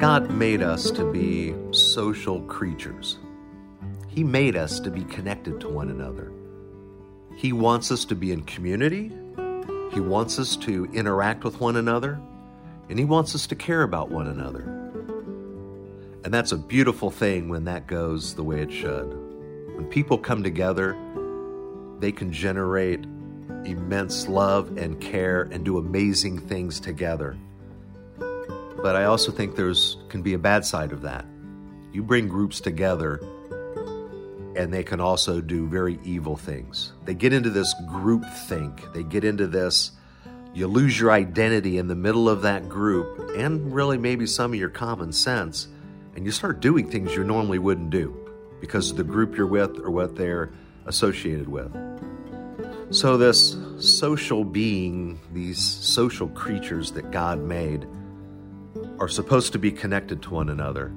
God made us to be social creatures. He made us to be connected to one another. He wants us to be in community. He wants us to interact with one another. And He wants us to care about one another. And that's a beautiful thing when that goes the way it should. When people come together, they can generate immense love and care and do amazing things together. But I also think there's can be a bad side of that. You bring groups together and they can also do very evil things. They get into this group think. They get into this you lose your identity in the middle of that group and really maybe some of your common sense and you start doing things you normally wouldn't do because of the group you're with or what they're associated with. So this social being, these social creatures that God made are supposed to be connected to one another.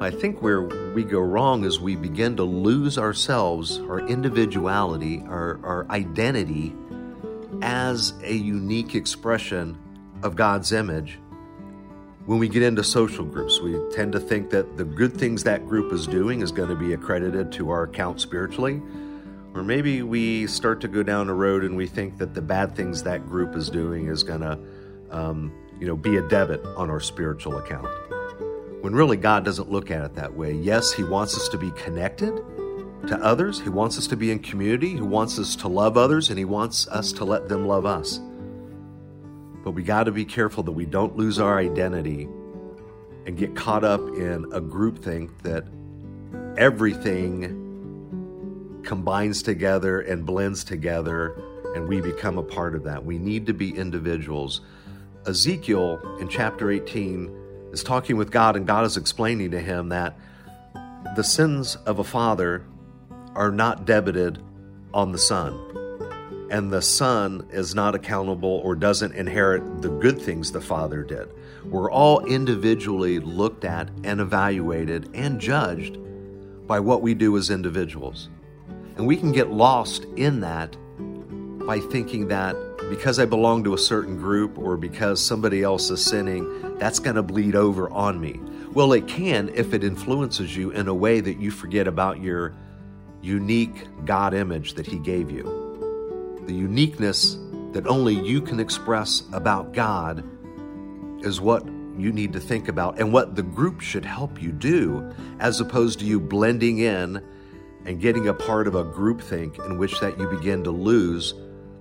I think where we go wrong is we begin to lose ourselves, our individuality, our, our identity as a unique expression of God's image. When we get into social groups, we tend to think that the good things that group is doing is going to be accredited to our account spiritually. Or maybe we start to go down a road and we think that the bad things that group is doing is going to um, you know, be a debit on our spiritual account. When really God doesn't look at it that way. Yes, He wants us to be connected to others, He wants us to be in community, He wants us to love others, and He wants us to let them love us. But we got to be careful that we don't lose our identity and get caught up in a groupthink that everything combines together and blends together, and we become a part of that. We need to be individuals Ezekiel in chapter 18 is talking with God, and God is explaining to him that the sins of a father are not debited on the son. And the son is not accountable or doesn't inherit the good things the father did. We're all individually looked at and evaluated and judged by what we do as individuals. And we can get lost in that by thinking that because I belong to a certain group or because somebody else is sinning, that's going to bleed over on me. Well, it can if it influences you in a way that you forget about your unique God image that He gave you. The uniqueness that only you can express about God is what you need to think about and what the group should help you do, as opposed to you blending in and getting a part of a groupthink in which that you begin to lose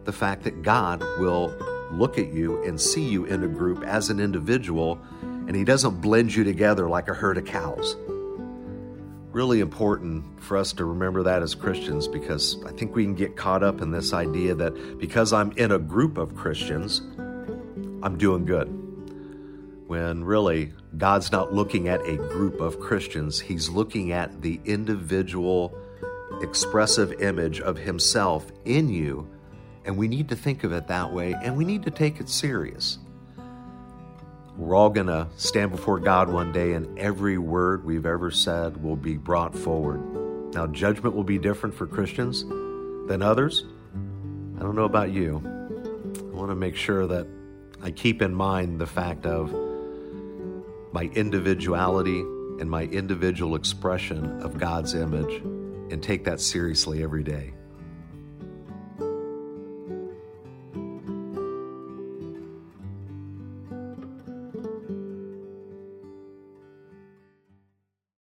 the fact that God will look at you and see you in a group as an individual, and He doesn't blend you together like a herd of cows. Really important for us to remember that as Christians because I think we can get caught up in this idea that because I'm in a group of Christians, I'm doing good. When really, God's not looking at a group of Christians, He's looking at the individual expressive image of Himself in you and we need to think of it that way, and we need to take it serious. We're all going to stand before God one day, and every word we've ever said will be brought forward. Now, judgment will be different for Christians than others. I don't know about you. I want to make sure that I keep in mind the fact of my individuality and my individual expression of God's image and take that seriously every day.